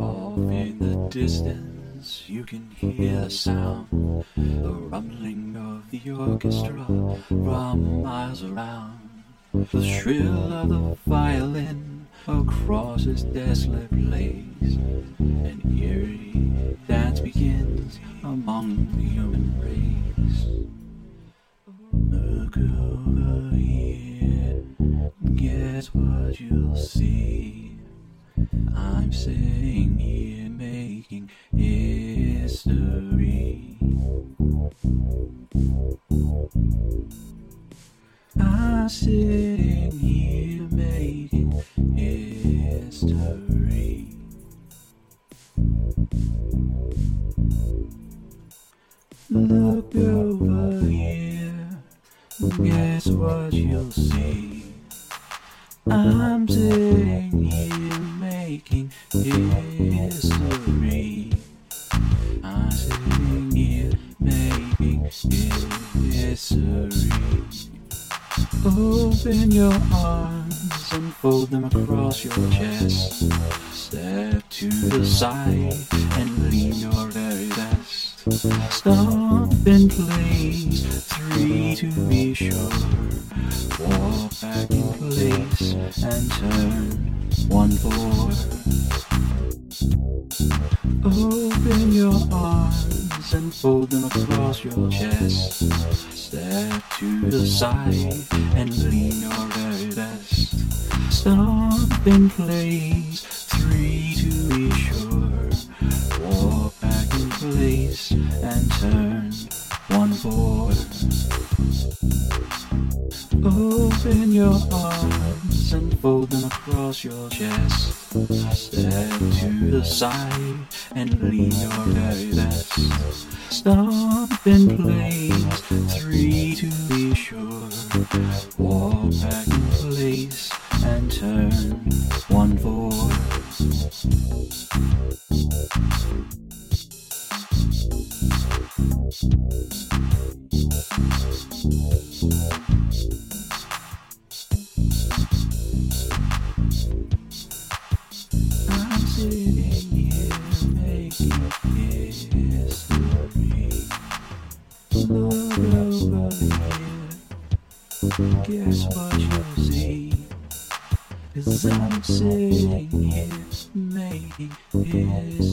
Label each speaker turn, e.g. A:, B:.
A: Off in the distance, you can hear the sound, the rumbling of the orchestra from miles around. The shrill of the violin across this desolate place. An eerie dance begins among the human race. Look over here, guess what you'll see. I'm sitting here making history. I'm sitting here making history. Look over here, guess what you'll see. I'm sitting here making history. I'm sitting here making history. Open your arms and fold them across your chest. Step to the side and Stop in place, three to be sure. Walk back in place and turn one four. Open your arms and fold them across your chest. Step to the side and lean your very best. Stop in place, three and turn one four. Open your arms and fold them across your chest. Step to the side and lean your very best. Stop in place, three to be sure. Guess what you'll see? Cause I'm sitting here making history.